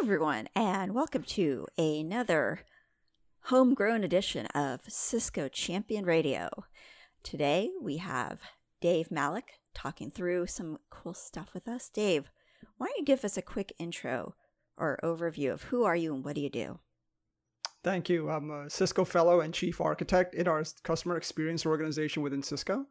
everyone, and welcome to another homegrown edition of Cisco Champion Radio. Today we have Dave Malik talking through some cool stuff with us. Dave, why don't you give us a quick intro or overview of who are you and what do you do? Thank you. I'm a Cisco Fellow and Chief Architect in our Customer Experience organization within Cisco.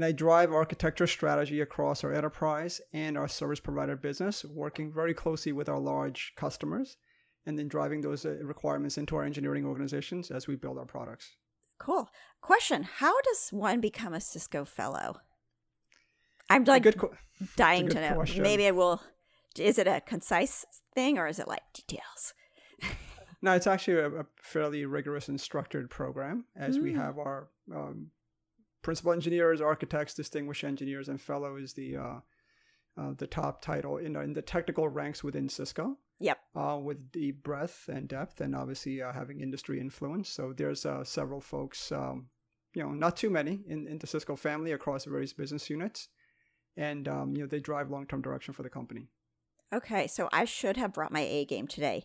And I drive architecture strategy across our enterprise and our service provider business, working very closely with our large customers and then driving those uh, requirements into our engineering organizations as we build our products. Cool. Question How does one become a Cisco Fellow? I'm like good, dying to know. Question. Maybe I will. Is it a concise thing or is it like details? no, it's actually a, a, fairly rigorous and structured program as mm. we have our um, principal engineers, architects, distinguished engineers, and fellow is the uh, uh, the top title in, in the technical ranks within Cisco. Yep. Uh, with the breadth and depth, and obviously uh, having industry influence. So there's uh, several folks, um, you know, not too many in, in the Cisco family across various business units, and um, you know they drive long term direction for the company. Okay, so I should have brought my A game today.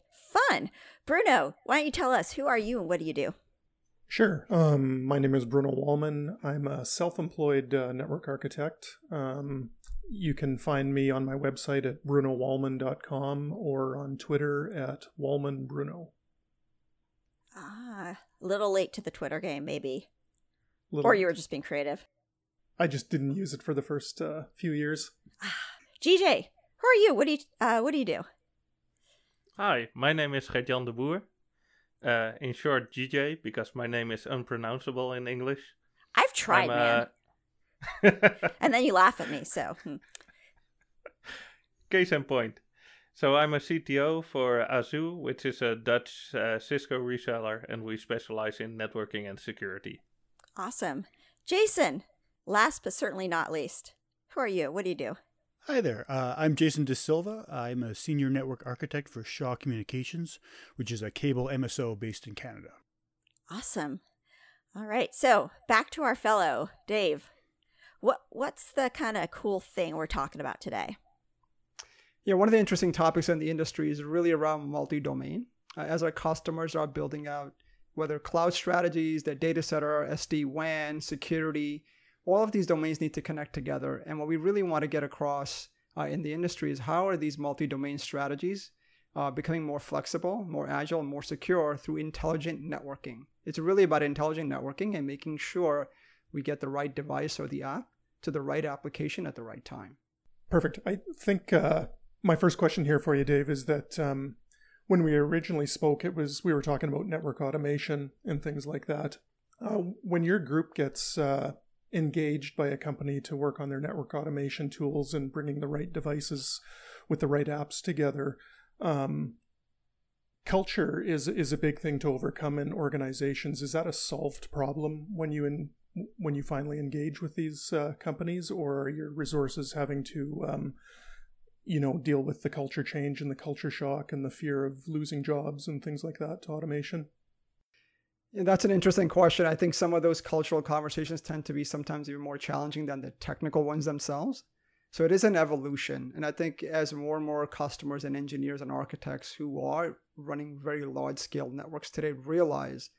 Fun, Bruno. Why don't you tell us who are you and what do you do? Sure. Um, my name is Bruno Wallman. I'm a self employed uh, network architect. Um, you can find me on my website at brunowallman.com or on Twitter at wallmanbruno. Ah, a little late to the Twitter game, maybe. Little or you were just being creative. I just didn't use it for the first uh, few years. Ah, GJ, who are you? What do you uh, What do you do? Hi, my name is Gert-Jan de Boer. Uh, in short, GJ, because my name is unpronounceable in English. I've tried, I'm, man. Uh... and then you laugh at me, so. Hmm. Case in point. So I'm a CTO for Azu, which is a Dutch uh, Cisco reseller, and we specialize in networking and security. Awesome. Jason, last but certainly not least, who are you? What do you do? Hi there. Uh, I'm Jason De Silva. I'm a senior network architect for Shaw Communications, which is a cable MSO based in Canada. Awesome. All right. So back to our fellow Dave. What what's the kind of cool thing we're talking about today? Yeah, one of the interesting topics in the industry is really around multi-domain. Uh, as our customers are building out whether cloud strategies, their data center, SD WAN, security, all of these domains need to connect together. And what we really want to get across uh, in the industry is how are these multi-domain strategies uh, becoming more flexible, more agile, more secure through intelligent networking. It's really about intelligent networking and making sure we get the right device or the app to the right application at the right time. Perfect. I think uh, my first question here for you, Dave, is that um, when we originally spoke, it was we were talking about network automation and things like that. Uh, when your group gets uh, engaged by a company to work on their network automation tools and bringing the right devices with the right apps together. Um, culture is is a big thing to overcome in organizations. Is that a solved problem when you in, when you finally engage with these uh, companies, or are your resources having to um, you know deal with the culture change and the culture shock and the fear of losing jobs and things like that to automation? That's an interesting question. I think some of those cultural conversations tend to be sometimes even more challenging than the technical ones themselves. So it is an evolution. And I think as more and more customers and engineers and architects who are running very large scale networks today realize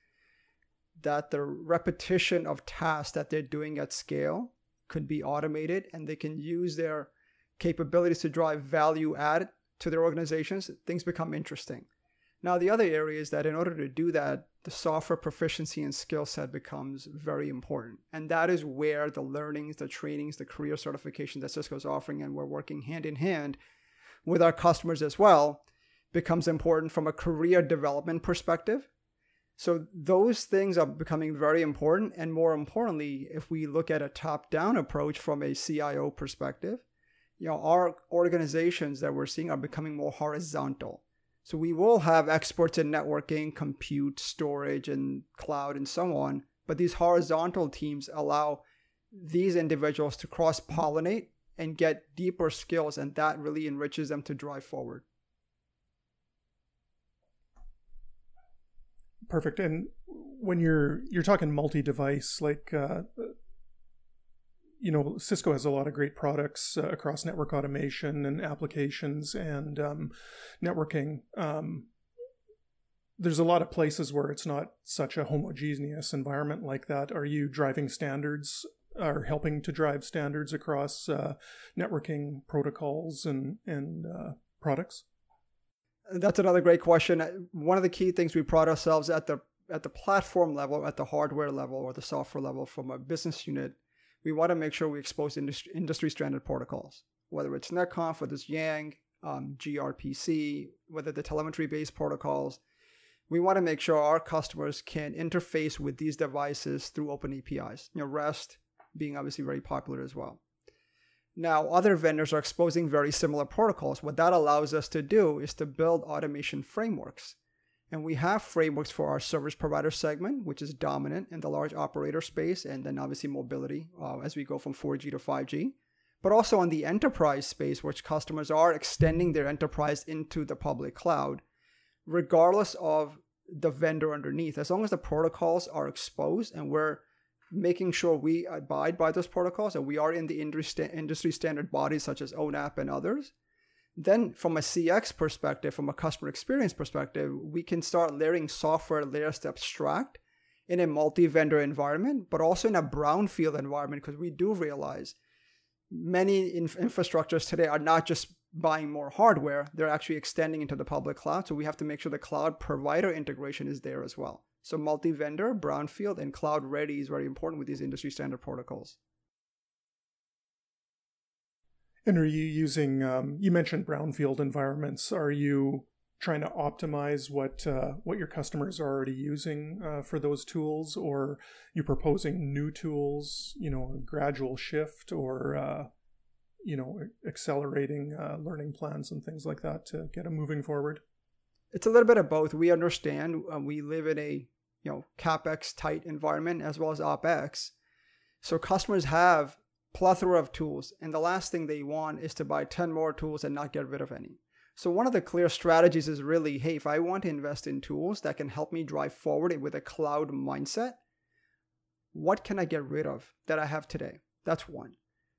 that the repetition of tasks that they're doing at scale could be automated and they can use their capabilities to drive value add to their organizations, things become interesting. Now, the other area is that in order to do that, the software proficiency and skill set becomes very important. And that is where the learnings, the trainings, the career certification that Cisco is offering, and we're working hand in hand with our customers as well, becomes important from a career development perspective. So those things are becoming very important. And more importantly, if we look at a top down approach from a CIO perspective, you know, our organizations that we're seeing are becoming more horizontal. So we will have experts in networking, compute, storage, and cloud, and so on. But these horizontal teams allow these individuals to cross pollinate and get deeper skills, and that really enriches them to drive forward. Perfect. And when you're you're talking multi-device, like uh, you know, Cisco has a lot of great products uh, across network automation and applications and um, networking. Um, there's a lot of places where it's not such a homogeneous environment like that. Are you driving standards or helping to drive standards across uh, networking protocols and and uh, products? That's another great question. One of the key things we pride ourselves at the at the platform level, at the hardware level, or the software level from a business unit, we want to make sure we expose industry, industry standard protocols, whether it's NetConf, whether it's Yang, um, gRPC, whether the telemetry based protocols. We want to make sure our customers can interface with these devices through open APIs. You know, REST being obviously very popular as well. Now, other vendors are exposing very similar protocols. What that allows us to do is to build automation frameworks and we have frameworks for our service provider segment, which is dominant in the large operator space, and then obviously mobility uh, as we go from 4G to 5G. But also on the enterprise space, which customers are extending their enterprise into the public cloud, regardless of the vendor underneath. As long as the protocols are exposed and we're making sure we abide by those protocols and we are in the industry standard bodies such as ONAP and others, then, from a CX perspective, from a customer experience perspective, we can start layering software layers to abstract in a multi vendor environment, but also in a brownfield environment, because we do realize many inf- infrastructures today are not just buying more hardware, they're actually extending into the public cloud. So we have to make sure the cloud provider integration is there as well. So multi vendor, brownfield, and cloud ready is very important with these industry standard protocols. And are you using? Um, you mentioned brownfield environments. Are you trying to optimize what uh, what your customers are already using uh, for those tools, or you proposing new tools? You know, a gradual shift, or uh, you know, accelerating uh, learning plans and things like that to get them moving forward. It's a little bit of both. We understand uh, we live in a you know capex tight environment as well as opex, so customers have plethora of tools, and the last thing they want is to buy 10 more tools and not get rid of any. So, one of the clear strategies is really hey, if I want to invest in tools that can help me drive forward with a cloud mindset, what can I get rid of that I have today? That's one.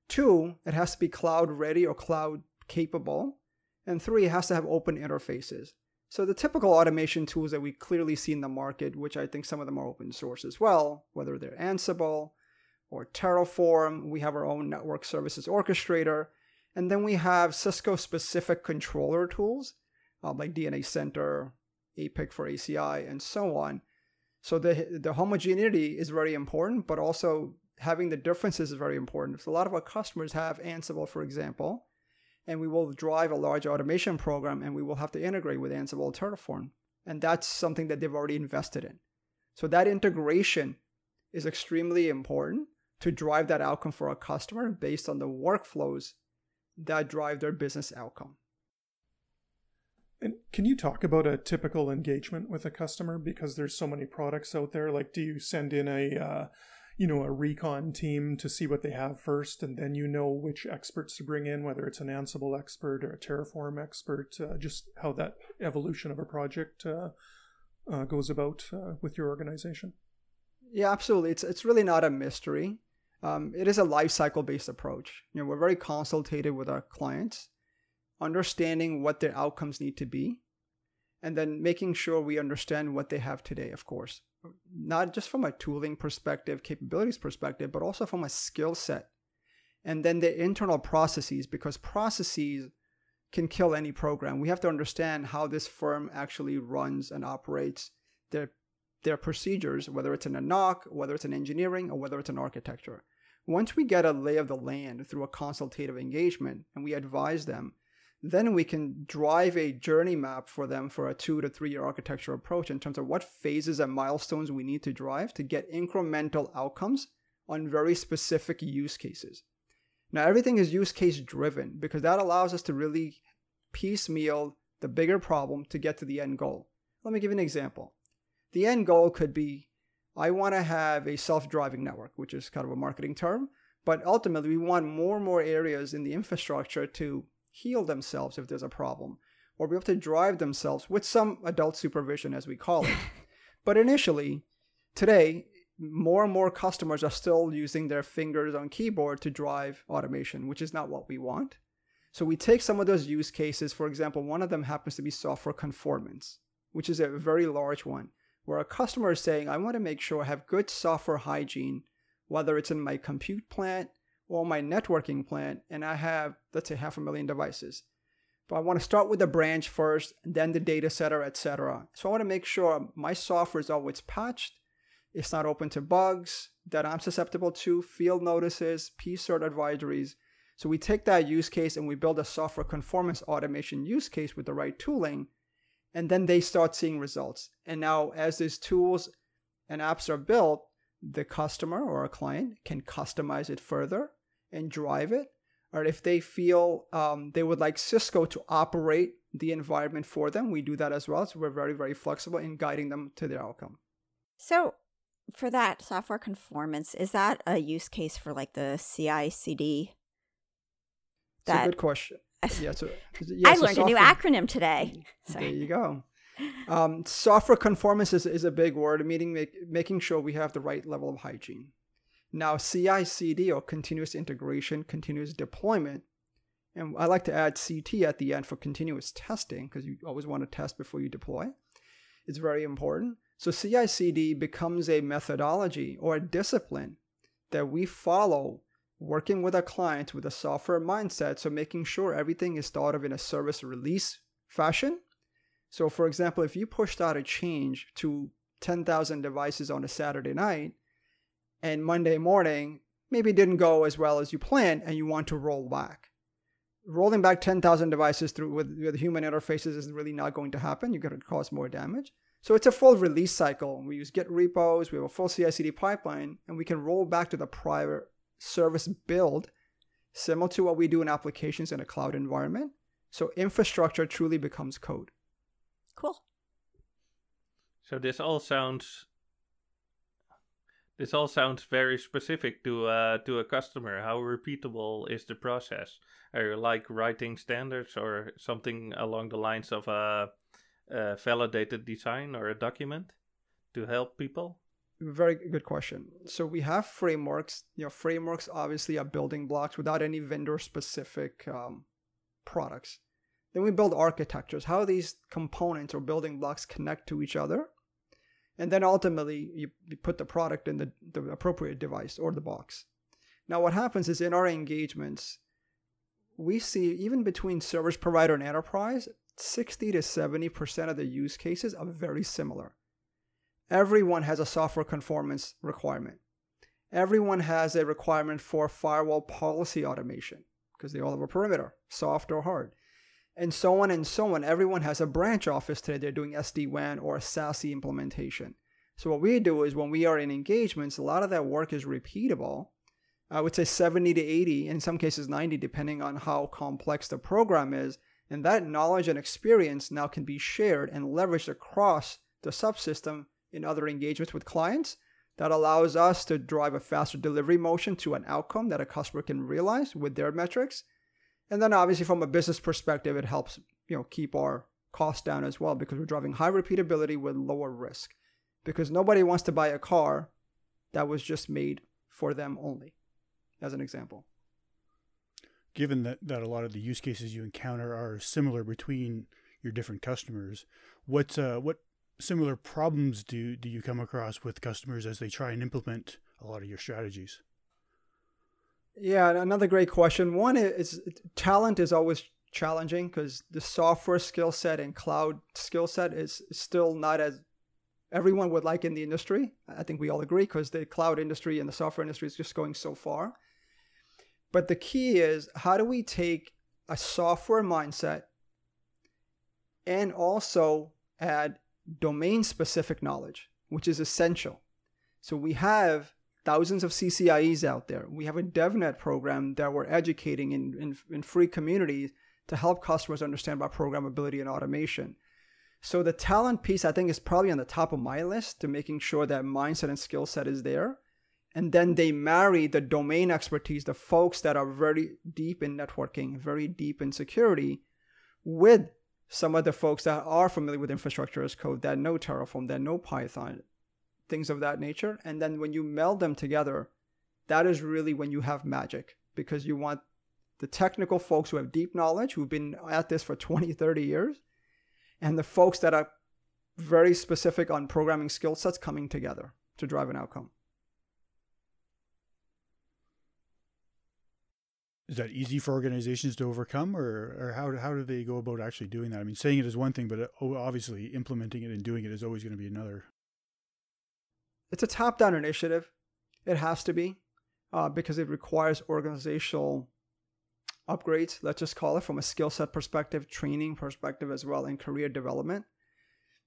Two, it has to be cloud ready or cloud capable. And three, it has to have open interfaces. So, the typical automation tools that we clearly see in the market, which I think some of them are open source as well, whether they're Ansible, or Terraform. We have our own network services orchestrator. And then we have Cisco specific controller tools uh, like DNA Center, APIC for ACI, and so on. So the, the homogeneity is very important, but also having the differences is very important. So a lot of our customers have Ansible, for example, and we will drive a large automation program and we will have to integrate with Ansible Terraform. And that's something that they've already invested in. So that integration is extremely important to drive that outcome for a customer based on the workflows that drive their business outcome. And can you talk about a typical engagement with a customer because there's so many products out there? Like, do you send in a, uh, you know, a recon team to see what they have first, and then you know which experts to bring in, whether it's an Ansible expert or a Terraform expert? Uh, just how that evolution of a project uh, uh goes about uh, with your organization. Yeah, absolutely. It's it's really not a mystery um, it is a life cycle based approach. You know, we're very consultative with our clients, understanding what their outcomes need to be, and then making sure we understand what they have today, of course, not just from a tooling perspective, capabilities perspective, but also from a skill set. And then the internal processes, because processes can kill any program. We have to understand how this firm actually runs and operates their their procedures, whether it's in a NOC, whether it's in engineering, or whether it's in architecture. Once we get a lay of the land through a consultative engagement and we advise them, then we can drive a journey map for them for a two to three year architecture approach in terms of what phases and milestones we need to drive to get incremental outcomes on very specific use cases. Now, everything is use case driven because that allows us to really piecemeal the bigger problem to get to the end goal. Let me give you an example. The end goal could be I want to have a self driving network, which is kind of a marketing term. But ultimately, we want more and more areas in the infrastructure to heal themselves if there's a problem, or be able to drive themselves with some adult supervision, as we call it. but initially, today, more and more customers are still using their fingers on keyboard to drive automation, which is not what we want. So we take some of those use cases. For example, one of them happens to be software conformance, which is a very large one, where a customer is saying, I want to make sure I have good software hygiene, whether it's in my compute plant or my networking plant, and I have, let's say, half a million devices. But I want to start with the branch first, then the data center, etc. So I want to make sure my software is always patched it's not open to bugs that I'm susceptible to, field notices, PSIRT advisories. So we take that use case and we build a software conformance automation use case with the right tooling, and then they start seeing results. And now, as these tools and apps are built, the customer or a client can customize it further and drive it. Or if they feel um, they would like Cisco to operate the environment for them, we do that as well. So we're very, very flexible in guiding them to their outcome. So, for that software conformance, is that a use case for like the CI CD? That's a good question. Yeah, so, yeah, I so learned software, a new acronym today. Sorry. There you go. Um, software conformance is, is a big word, meaning make, making sure we have the right level of hygiene. Now, CI CD or continuous integration, continuous deployment, and I like to add CT at the end for continuous testing because you always want to test before you deploy. It's very important. So CI CD becomes a methodology or a discipline that we follow working with a client with a software mindset. So making sure everything is thought of in a service release fashion. So, for example, if you pushed out a change to 10,000 devices on a Saturday night and Monday morning maybe didn't go as well as you planned and you want to roll back. Rolling back 10,000 devices through with, with human interfaces is really not going to happen. You're going to cause more damage. So it's a full release cycle. We use Git repos, we have a full CI/CD pipeline, and we can roll back to the prior service build, similar to what we do in applications in a cloud environment. So infrastructure truly becomes code. Cool. So this all sounds this all sounds very specific to uh, to a customer. How repeatable is the process? Are you like writing standards or something along the lines of a uh, a validated design or a document to help people? Very good question. So we have frameworks. You know, frameworks obviously are building blocks without any vendor specific um, products. Then we build architectures, how these components or building blocks connect to each other. And then ultimately, you, you put the product in the, the appropriate device or the box. Now, what happens is in our engagements, we see even between service provider and enterprise, 60 to 70% of the use cases are very similar. Everyone has a software conformance requirement. Everyone has a requirement for firewall policy automation because they all have a perimeter, soft or hard. And so on and so on. Everyone has a branch office today. They're doing SD WAN or SASE implementation. So, what we do is when we are in engagements, a lot of that work is repeatable. I would say 70 to 80, in some cases 90, depending on how complex the program is. And that knowledge and experience now can be shared and leveraged across the subsystem in other engagements with clients. That allows us to drive a faster delivery motion to an outcome that a customer can realize with their metrics. And then obviously from a business perspective, it helps, you know, keep our costs down as well because we're driving high repeatability with lower risk. Because nobody wants to buy a car that was just made for them only, as an example given that, that a lot of the use cases you encounter are similar between your different customers, what uh, what similar problems do do you come across with customers as they try and implement a lot of your strategies? Yeah, another great question. One is talent is always challenging because the software skill set and cloud skill set is still not as everyone would like in the industry. I think we all agree because the cloud industry and the software industry is just going so far. But the key is how do we take a software mindset and also add domain specific knowledge, which is essential. So we have thousands of CCIEs out there. We have a DevNet program that we're educating in, in, in free communities to help customers understand about programmability and automation. So the talent piece, I think, is probably on the top of my list to making sure that mindset and skill set is there and then they marry the domain expertise, the folks that are very deep in networking, very deep in security, with some of the folks that are familiar with infrastructure as code, that know Terraform, that know Python, things of that nature. And then when you meld them together, that is really when you have magic because you want the technical folks who have deep knowledge, who've been at this for 20, 30 years, and the folks that are very specific on programming skill sets coming together to drive an outcome. Is that easy for organizations to overcome, or, or how, how do they go about actually doing that? I mean, saying it is one thing, but uh, obviously implementing it and doing it is always going to be another. It's a top down initiative. It has to be uh, because it requires organizational upgrades, let's just call it, from a skill set perspective, training perspective as well, and career development.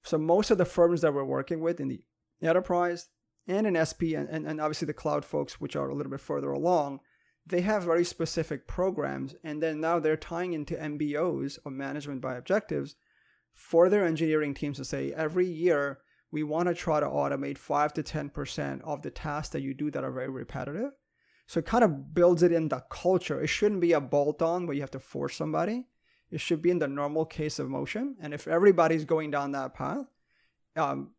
So most of the firms that we're working with in the enterprise and in SP and, and, and obviously the cloud folks, which are a little bit further along, they have very specific programs. And then now they're tying into MBOs or management by objectives for their engineering teams to say every year we want to try to automate 5 to 10% of the tasks that you do that are very repetitive. So it kind of builds it in the culture. It shouldn't be a bolt on where you have to force somebody. It should be in the normal case of motion. And if everybody's going down that path, um,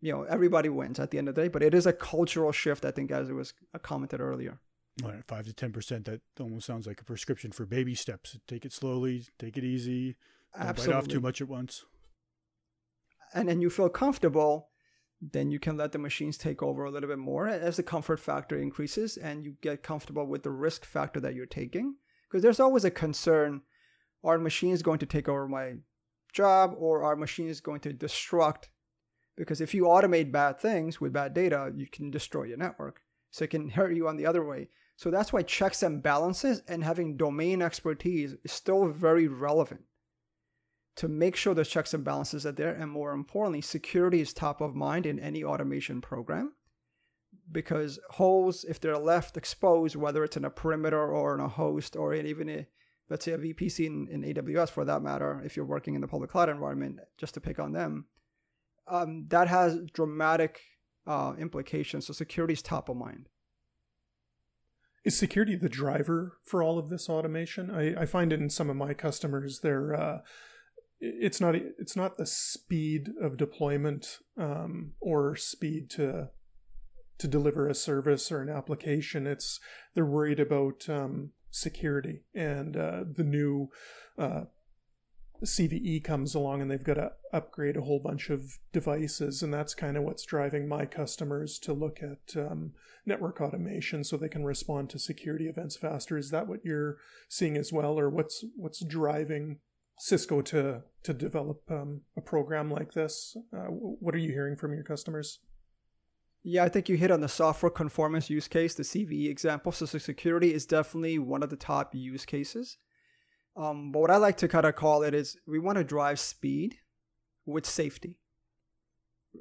you know, everybody wins at the end of the day. But it is a cultural shift, I think, as it was commented earlier. Five to ten percent. That almost sounds like a prescription for baby steps. Take it slowly, take it easy. Don't Absolutely. bite off too much at once. And then you feel comfortable, then you can let the machines take over a little bit more as the comfort factor increases, and you get comfortable with the risk factor that you're taking. Because there's always a concern: are machines going to take over my job, or are machines going to destruct? Because if you automate bad things with bad data, you can destroy your network. So it can hurt you on the other way. So that's why checks and balances and having domain expertise is still very relevant to make sure the checks and balances are there. And more importantly, security is top of mind in any automation program because holes, if they're left exposed, whether it's in a perimeter or in a host or in even a, let's say a VPC in, in AWS for that matter, if you're working in the public cloud environment, just to pick on them, um, that has dramatic uh, implications. So security is top of mind. Is security the driver for all of this automation? I, I find it in some of my customers. They're uh, it's not it's not the speed of deployment um, or speed to to deliver a service or an application. It's they're worried about um, security and uh, the new uh, CVE comes along and they've got to upgrade a whole bunch of devices, and that's kind of what's driving my customers to look at um, network automation so they can respond to security events faster. Is that what you're seeing as well, or what's what's driving Cisco to to develop um, a program like this? Uh, what are you hearing from your customers? Yeah, I think you hit on the software conformance use case, the CVE example. So security is definitely one of the top use cases. Um, but what I like to kind of call it is we want to drive speed with safety,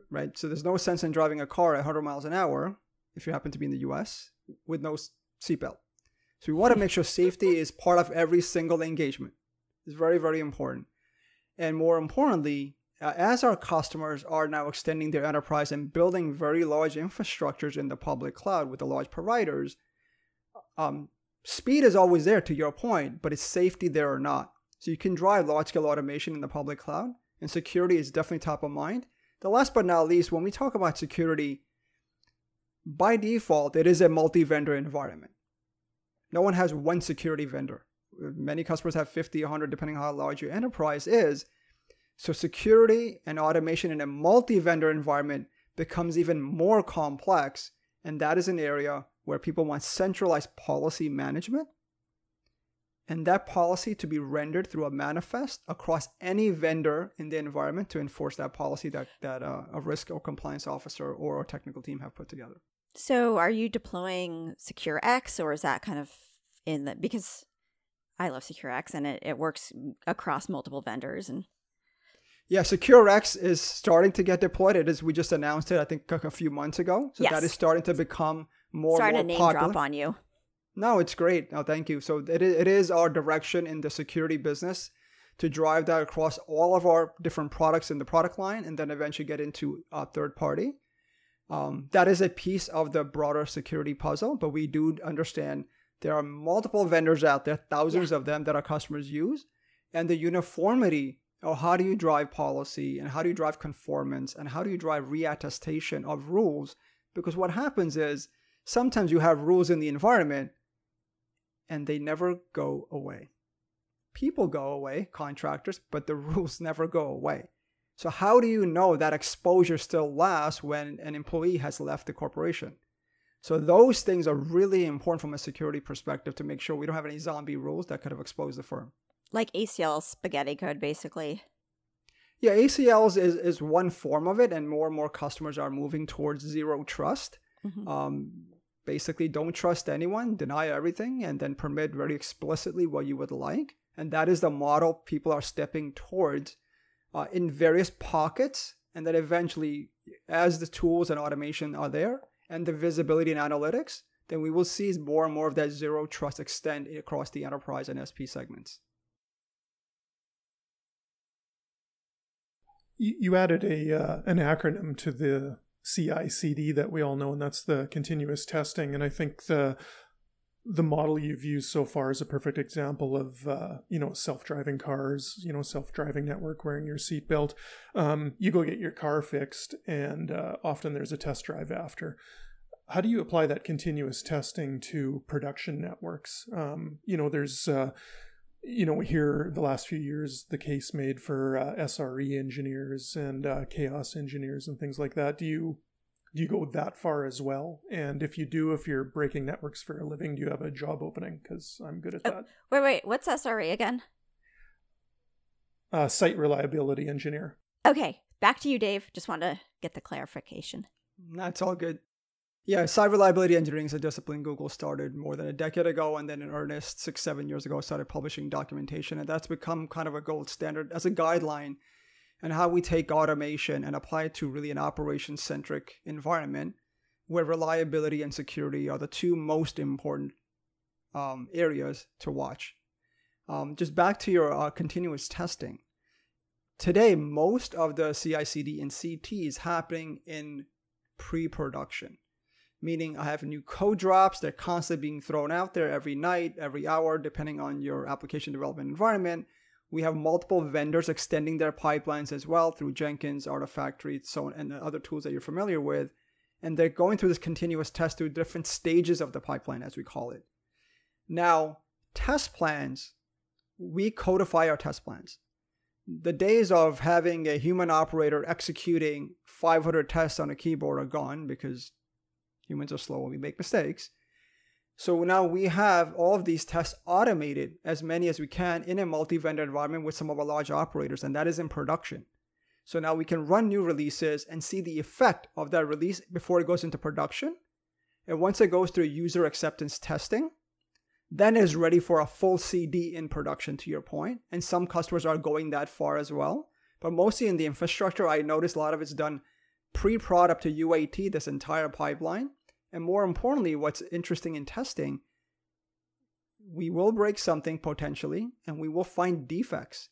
right? So there's no sense in driving a car at 100 miles an hour if you happen to be in the US with no seatbelt. So we want to make sure safety is part of every single engagement. It's very, very important. And more importantly, as our customers are now extending their enterprise and building very large infrastructures in the public cloud with the large providers, um, speed is always there to your point, but is safety there or not? So you can drive large scale automation in the public cloud, and security is definitely top of mind. The last but not least, when we talk about security, by default, it is a multi vendor environment. No one has one security vendor. Many customers have 50, 100, depending on how large your enterprise is. So, security and automation in a multi vendor environment becomes even more complex. And that is an area where people want centralized policy management and that policy to be rendered through a manifest across any vendor in the environment to enforce that policy that, that uh, a risk or compliance officer or a technical team have put together. So, are you deploying SecureX or is that kind of in the because I love SecureX and it, it works across multiple vendors and yeah, SecureX is starting to get deployed. It is we just announced it I think a few months ago. So yes. that is starting to become more Sorry more to name popular. drop on you. No, it's great. No, thank you. So it is, it is our direction in the security business to drive that across all of our different products in the product line and then eventually get into a third party. Um, that is a piece of the broader security puzzle, but we do understand there are multiple vendors out there, thousands yeah. of them that our customers use, and the uniformity or how do you drive policy and how do you drive conformance and how do you drive reattestation of rules because what happens is sometimes you have rules in the environment and they never go away people go away contractors but the rules never go away so how do you know that exposure still lasts when an employee has left the corporation so those things are really important from a security perspective to make sure we don't have any zombie rules that could have exposed the firm. Like ACL spaghetti code, basically. Yeah, ACLs is, is one form of it, and more and more customers are moving towards zero trust. Mm-hmm. Um, basically, don't trust anyone, deny everything, and then permit very explicitly what you would like. And that is the model people are stepping towards uh, in various pockets. And then eventually, as the tools and automation are there, and the visibility and analytics, then we will see more and more of that zero trust extend across the enterprise and SP segments. You added a uh, an acronym to the CI/CD that we all know, and that's the continuous testing. And I think the the model you've used so far is a perfect example of uh, you know self-driving cars you know self-driving network wearing your seatbelt. Um, you go get your car fixed and uh, often there's a test drive after. How do you apply that continuous testing to production networks? Um, you know there's uh, you know we hear the last few years the case made for uh, sre engineers and uh, chaos engineers and things like that do you do you go that far as well? And if you do, if you're breaking networks for a living, do you have a job opening? Because I'm good at oh, that. Wait, wait, what's SRE again? Uh, site reliability engineer. Okay, back to you, Dave. Just want to get the clarification. That's all good. Yeah, site reliability engineering is a discipline Google started more than a decade ago, and then in earnest, six, seven years ago, started publishing documentation. And that's become kind of a gold standard as a guideline and how we take automation and apply it to really an operation centric environment where reliability and security are the two most important um, areas to watch. Um, just back to your uh, continuous testing. Today, most of the CI CD and CT is happening in pre production, meaning I have new code drops, they're constantly being thrown out there every night, every hour, depending on your application development environment we have multiple vendors extending their pipelines as well through Jenkins, Artifactory, so on, and other tools that you're familiar with. And they're going through this continuous test through different stages of the pipeline, as we call it. Now, test plans, we codify our test plans. The days of having a human operator executing 500 tests on a keyboard are gone because humans are slow and we make mistakes. So now we have all of these tests automated, as many as we can, in a multi vendor environment with some of our large operators, and that is in production. So now we can run new releases and see the effect of that release before it goes into production. And once it goes through user acceptance testing, then is ready for a full CD in production, to your point. And some customers are going that far as well. But mostly in the infrastructure, I noticed a lot of it's done pre prod up to UAT, this entire pipeline. And more importantly, what's interesting in testing, we will break something potentially and we will find defects.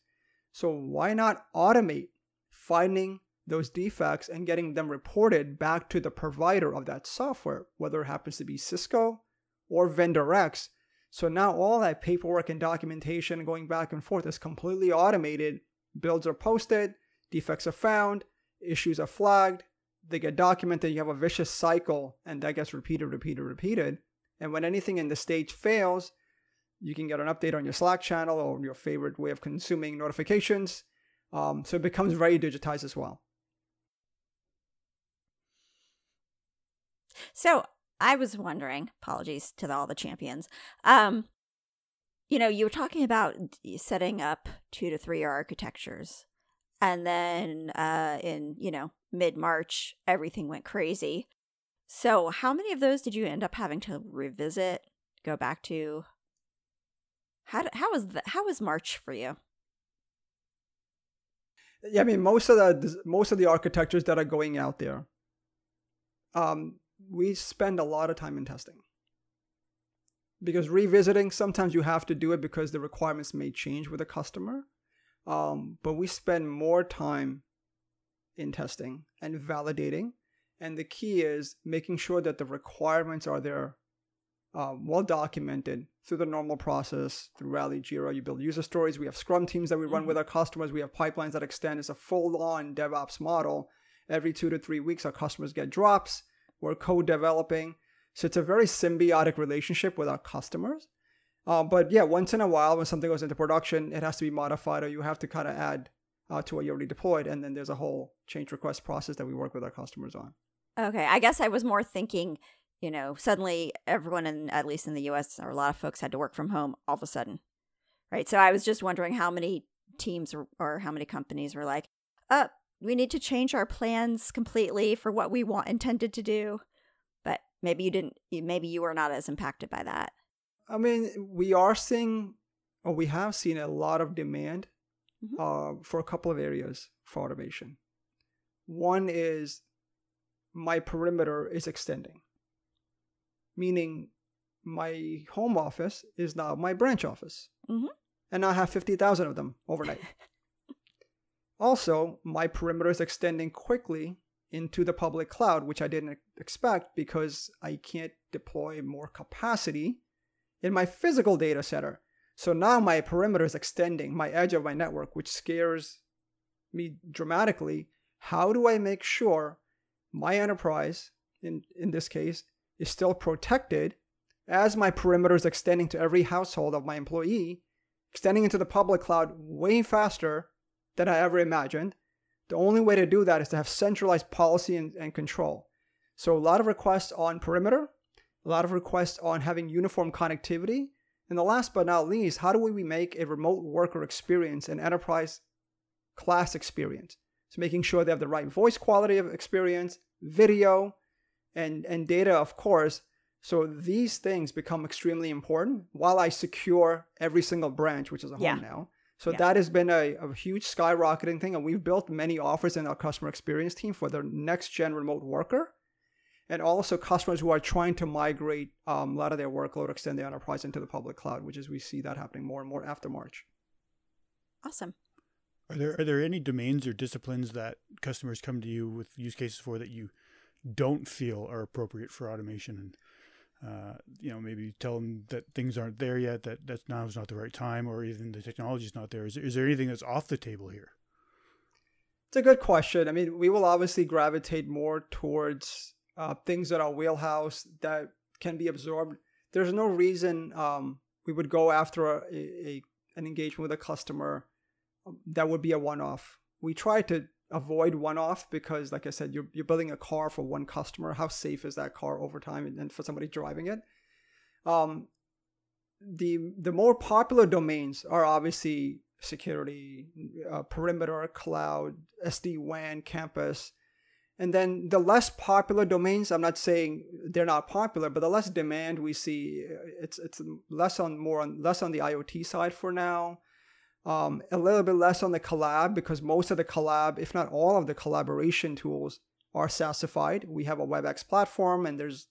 So why not automate finding those defects and getting them reported back to the provider of that software, whether it happens to be Cisco or vendor X. So now all that paperwork and documentation going back and forth is completely automated. Builds are posted, defects are found, issues are flagged, they get documented, you have a vicious cycle, and that gets repeated, repeated, repeated. And when anything in the stage fails, you can get an update on your Slack channel or your favorite way of consuming notifications. Um, so it becomes very digitized as well. So I was wondering, apologies to all the champions. Um, you know, you were talking about setting up two to three architectures and then uh, in you know mid March, everything went crazy. So, how many of those did you end up having to revisit, go back to? How how was the, how was March for you? Yeah, I mean most of the most of the architectures that are going out there, um, we spend a lot of time in testing. Because revisiting, sometimes you have to do it because the requirements may change with a customer. Um, but we spend more time in testing and validating. And the key is making sure that the requirements are there um, well documented through the normal process through Rally, Jira. You build user stories. We have Scrum teams that we run Mhm. with our customers. We have pipelines that extend. It's a full-on DevOps model. Every two to three weeks, our customers get drops. We're co-developing, so it's a very symbiotic relationship with our customers. Uh, but yeah, once in a while, when something goes into production, it has to be modified, or you have to kind of add uh, to what you already deployed, and then there's a whole change request process that we work with our customers on. Okay, I guess I was more thinking, you know, suddenly everyone in at least in the US or a lot of folks had to work from home all of a sudden. Right? So I was just wondering how many teams or, how many companies were like, "Uh, we need to change our plans completely for what we want intended to do." But maybe you didn't maybe you were not as impacted by that. I mean, we are seeing, or we have seen a lot of demand Mhm. uh, for a couple of areas for automation. One is my perimeter is extending, meaning my home office is now my branch office. Mhm. And I have 50,000 of them overnight. also, my perimeter is extending quickly into the public cloud, which I didn't expect because I can't deploy more capacity in my physical data center. So now my perimeter is extending my edge of my network, which scares me dramatically. How do I make sure my enterprise, in, in this case, is still protected as my perimeter is extending to every household of my employee, extending into the public cloud way faster than I ever imagined? The only way to do that is to have centralized policy and, and control. So a lot of requests on perimeter, a lot of requests on having uniform connectivity. And the last but not least, how do we make a remote worker experience an enterprise class experience? So making sure they have the right voice quality of experience, video, and, and data, of course. So these things become extremely important while I secure every single branch, which is a home Yeah. now. So Yeah. that has been a, a huge skyrocketing thing. And we've built many offers in our customer experience team for the next gen remote worker and also customers who are trying to migrate um, a lot of their workload, extend their enterprise into the public cloud, which is we see that happening more and more after March. Awesome. Are there are there any domains or disciplines that customers come to you with use cases for that you don't feel are appropriate for automation and uh, you know maybe tell them that things aren't there yet that that now is not the right time or even the technology is not there is, there is there anything that's off the table here It's a good question. I mean, we will obviously gravitate more towards uh, things that are wheelhouse that can be absorbed. There's no reason um, we would go after a, a an engagement with a customer um, that would be a one-off. We try to avoid one-off because, like I said, you're you're building a car for one customer. How safe is that car over time, and, for somebody driving it? Um, the the more popular domains are obviously security, uh, perimeter, cloud, SD WAN, campus, and then the less popular domains. I'm not saying they're not popular, but the less demand we see, uh, it's it's less on more on less on the IoT side for now. Um, a little bit less on the collab because most of the collab, if not all of the collaboration tools, are SaaSified. We have a WebEx platform, and there's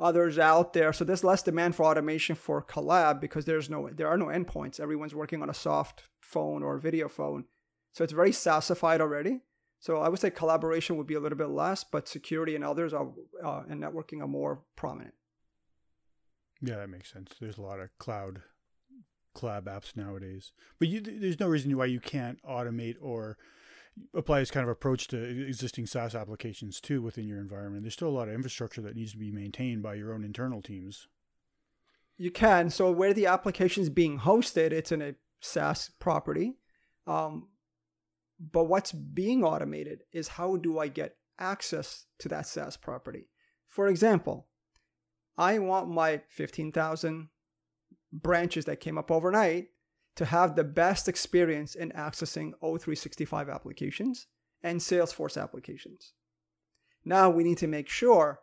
others out there. So there's less demand for automation for collab because there's no there are no endpoints. Everyone's working on a soft phone or video phone. So it's very SaaSified already. So I would say collaboration would be a little bit less, but security and others are uh, and networking are more prominent. yeah that makes sense there's a lot of cloud collab apps nowadays but you, there's no reason why you can't automate or apply this kind of approach to existing SaaS applications too within your environment. There's still a lot of infrastructure that needs to be maintained by your own internal teams. You can. So where the application is being hosted, it's in a SaaS property. Um, but what's being automated is how do I get access to that SaaS property? For example, I want my 15,000 branches that came up overnight to have the best experience in accessing O365 applications and Salesforce applications. Now we need to make sure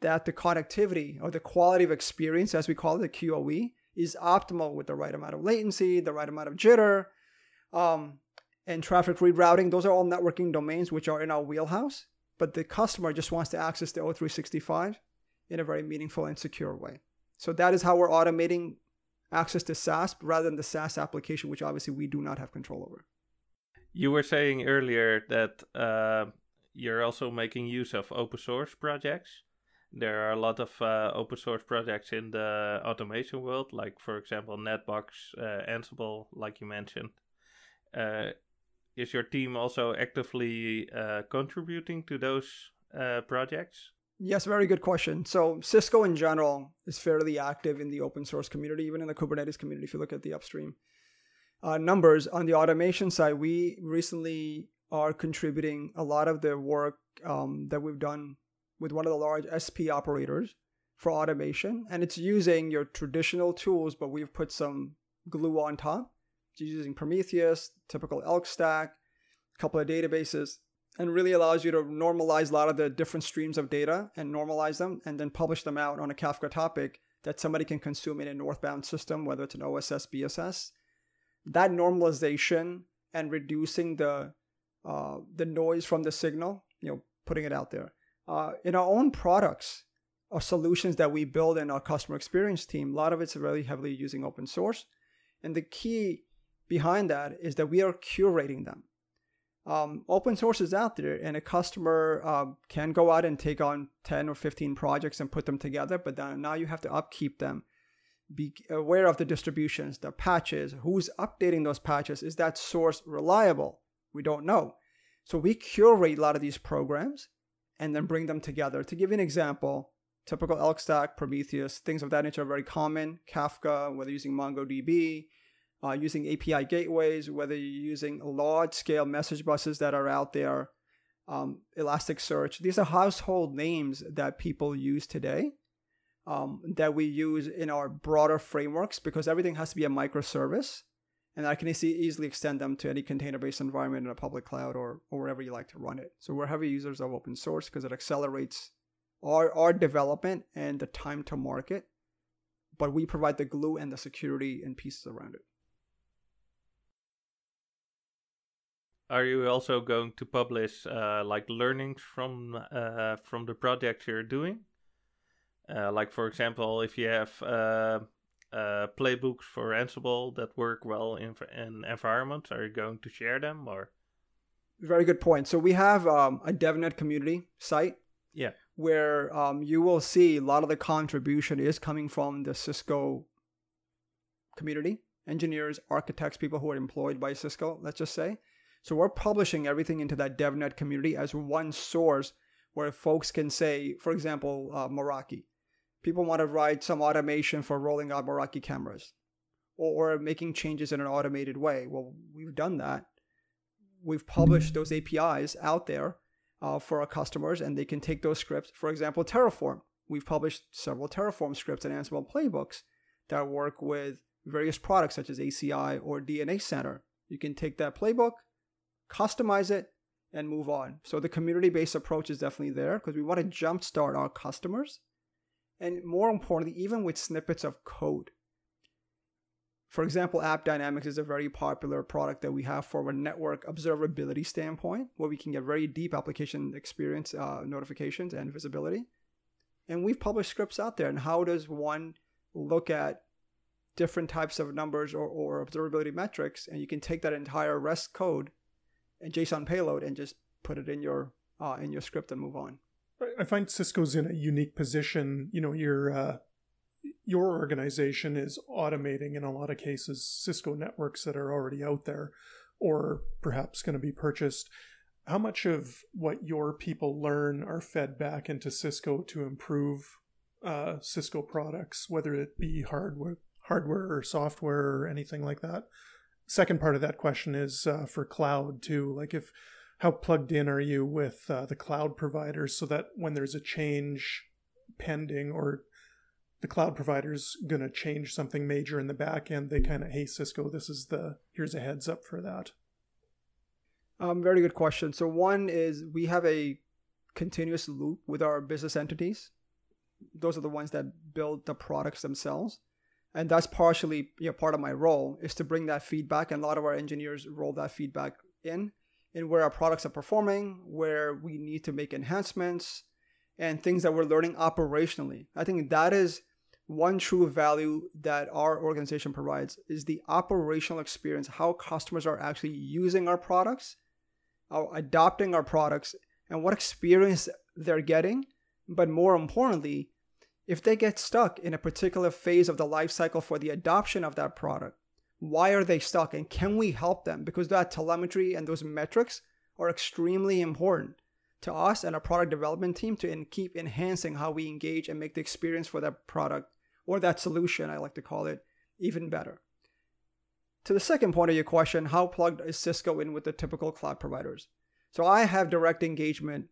that the connectivity or the quality of experience, as we call it, the QoE, is optimal with the right amount of latency, the right amount of jitter, um, and traffic rerouting. Those are all networking domains which are in our wheelhouse, but the customer just wants to access the O365 in a very meaningful and secure way. So that is how we're automating access to SaaS rather than the SaaS application, which obviously we do not have control over. You were saying earlier that uh, you're also making use of open source projects. there are a lot of uh, open source projects in the automation world, like for example Netbox, uh, Ansible, like you mentioned. Uh, is your team also actively uh, contributing to those uh, projects? Yes, very good question. So Cisco in general is fairly active in the open source community, even in the Kubernetes community. If you look at the upstream uh, numbers on the automation side, we recently are contributing a lot of the work um, that we've done with one of the large SP operators for automation, and it's using your traditional tools, but we've put some glue on top. Using Prometheus, typical Elk stack, a couple of databases, and really allows you to normalize a lot of the different streams of data and normalize them and then publish them out on a Kafka topic that somebody can consume in a northbound system, whether it's an OSS, BSS. That normalization and reducing the uh, the noise from the signal, you know, putting it out there. Uh, in our own products or solutions that we build in our customer experience team, a lot of it's really heavily using open source. And the key behind that is that we are curating them. Um, open source is out there and a customer uh, can go out and take on 10 or 15 projects and put them together but then now you have to upkeep them. Be aware of the distributions the patches who's updating those patches is that source reliable? We don't know. So we curate a lot of these programs and then bring them together. To give you an example typical elk stack prometheus things of that nature are very common. Kafka whether using mongodb uh, using API gateways, whether you're using large scale message buses that are out there, um, Elasticsearch. These are household names that people use today um, that we use in our broader frameworks because everything has to be a microservice. And I can easily extend them to any container based environment in a public cloud or, or wherever you like to run it. So we're heavy users of open source because it accelerates our, our development and the time to market. But we provide the glue and the security and pieces around it. Are you also going to publish uh, like learnings from uh, from the projects you're doing? Uh, like for example, if you have uh, uh, playbooks for Ansible that work well in, in environments, are you going to share them or? Very good point. So we have um, a DevNet community site. Yeah. Where um, you will see a lot of the contribution is coming from the Cisco community, engineers, architects, people who are employed by Cisco, let's just say. So we're publishing everything into that DevNet community as one source where folks can say, for example, uh, Meraki. People want to write some automation for rolling out Meraki cameras or, or making changes in an automated way. Well, we've done that. We've published those APIs out there uh, for our customers, and they can take those scripts. For example, Terraform. We've published several Terraform scripts and Ansible playbooks that work with various products such as ACI or DNA Center. You can take that playbook, customize it, and move on. So the community based approach is definitely there because we want to jumpstart our customers. And more importantly, even with snippets of code. For example, AppDynamics is a very popular product that we have from a network observability standpoint, where we can get very deep application experience uh, notifications and visibility. And we've published scripts out there. And how does one look at different types of numbers or, or observability metrics? And you can take that entire REST code a JSON payload and just put it in your uh, in your script and move on. I find Cisco's in a unique position. You know, your uh, your organization is automating in a lot of cases Cisco networks that are already out there, or perhaps going to be purchased. How much of what your people learn are fed back into Cisco to improve uh, Cisco products, whether it be hardware, hardware or software or anything like that? Second part of that question is uh, for cloud too. Like if how plugged in are you with uh, the cloud providers so that when there's a change pending or the cloud provider's going to change something major in the back end, they kind of, hey, Cisco, this is the, here's a heads up for that. Um, very good question. So one is we have a continuous loop with our business entities. Those are the ones that build the products themselves and that's partially you know, part of my role is to bring that feedback and a lot of our engineers roll that feedback in in where our products are performing where we need to make enhancements and things that we're learning operationally. I think that is one true value that our organization provides is the operational experience how customers are actually using our products adopting our products and what experience they're getting But more importantly, if they get stuck in a particular phase of the life cycle for the adoption of that product, why are they stuck and can we help them? Because that telemetry and those metrics are extremely important to us and our product development team to in- keep enhancing how we engage and make the experience for that product or that solution, I like to call it, even better. To the second point of your question, how plugged is Cisco in with the typical cloud providers? So I have direct engagement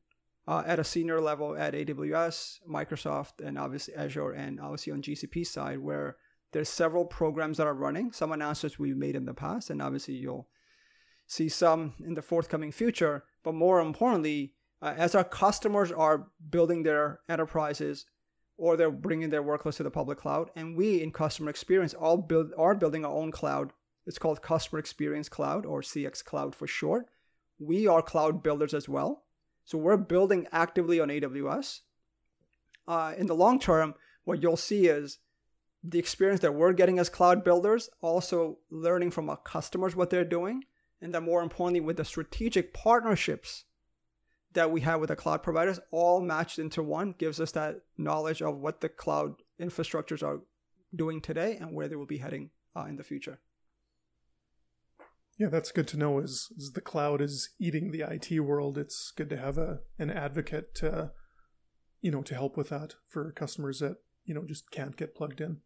uh, at a senior level at AWS, Microsoft, and obviously Azure, and obviously on GCP side, where there's several programs that are running. Some announcements we've made in the past, and obviously you'll see some in the forthcoming future. But more importantly, uh, as our customers are building their enterprises or they're bringing their workloads to the public cloud, and we in customer experience all build are building our own cloud. It's called Customer Experience Cloud or CX Cloud for short. We are cloud builders as well. So we're building actively on AWS. Uh, in the long term, what you'll see is the experience that we're getting as cloud builders, also learning from our customers what they're doing, and then more importantly, with the strategic partnerships that we have with the cloud providers, all matched into one, gives us that knowledge of what the cloud infrastructures are doing today and where they will be heading uh, in the future. Yeah, that's good to know. As, as the cloud is eating the IT world, it's good to have a an advocate to, you know, to help with that for customers that you know just can't get plugged in.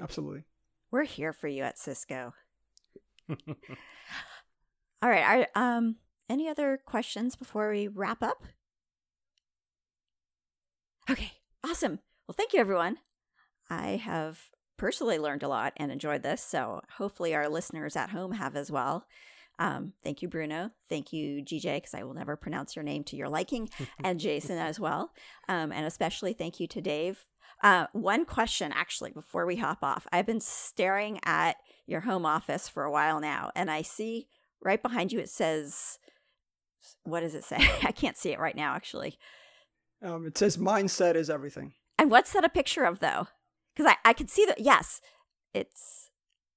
Absolutely. We're here for you at Cisco. All right. Are, um, any other questions before we wrap up? Okay, awesome. Well, thank you, everyone. I have personally learned a lot and enjoyed this, so hopefully our listeners at home have as well. Um, thank you, Bruno. Thank you, GJ, because I will never pronounce your name to your liking, and Jason as well. Um, and especially thank you to Dave. Uh, one question, actually, before we hop off. I've been staring at your home office for a while now, and I see right behind you it says, what does it say? I can't see it right now, actually. Um, it says mindset is everything. And what's that a picture of, though? Because I, I can see that, yes, it's,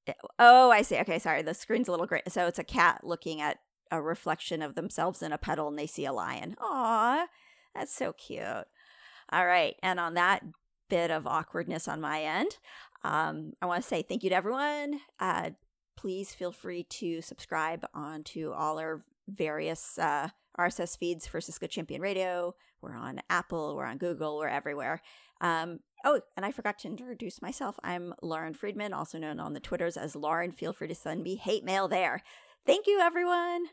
it, oh, I see. Okay, sorry. The screen's a little gray. So it's a cat looking at a reflection of themselves in a petal and they see a lion. Aw, that's so cute. All right. And on that bit of awkwardness on my end, um, I want to say thank you to everyone. Uh, please feel free to subscribe onto all our various uh, RSS feeds for Cisco Champion Radio. We're on Apple, we're on Google, we're everywhere. Um, oh, and I forgot to introduce myself. I'm Lauren Friedman, also known on the Twitters as Lauren. Feel free to send me hate mail there. Thank you, everyone.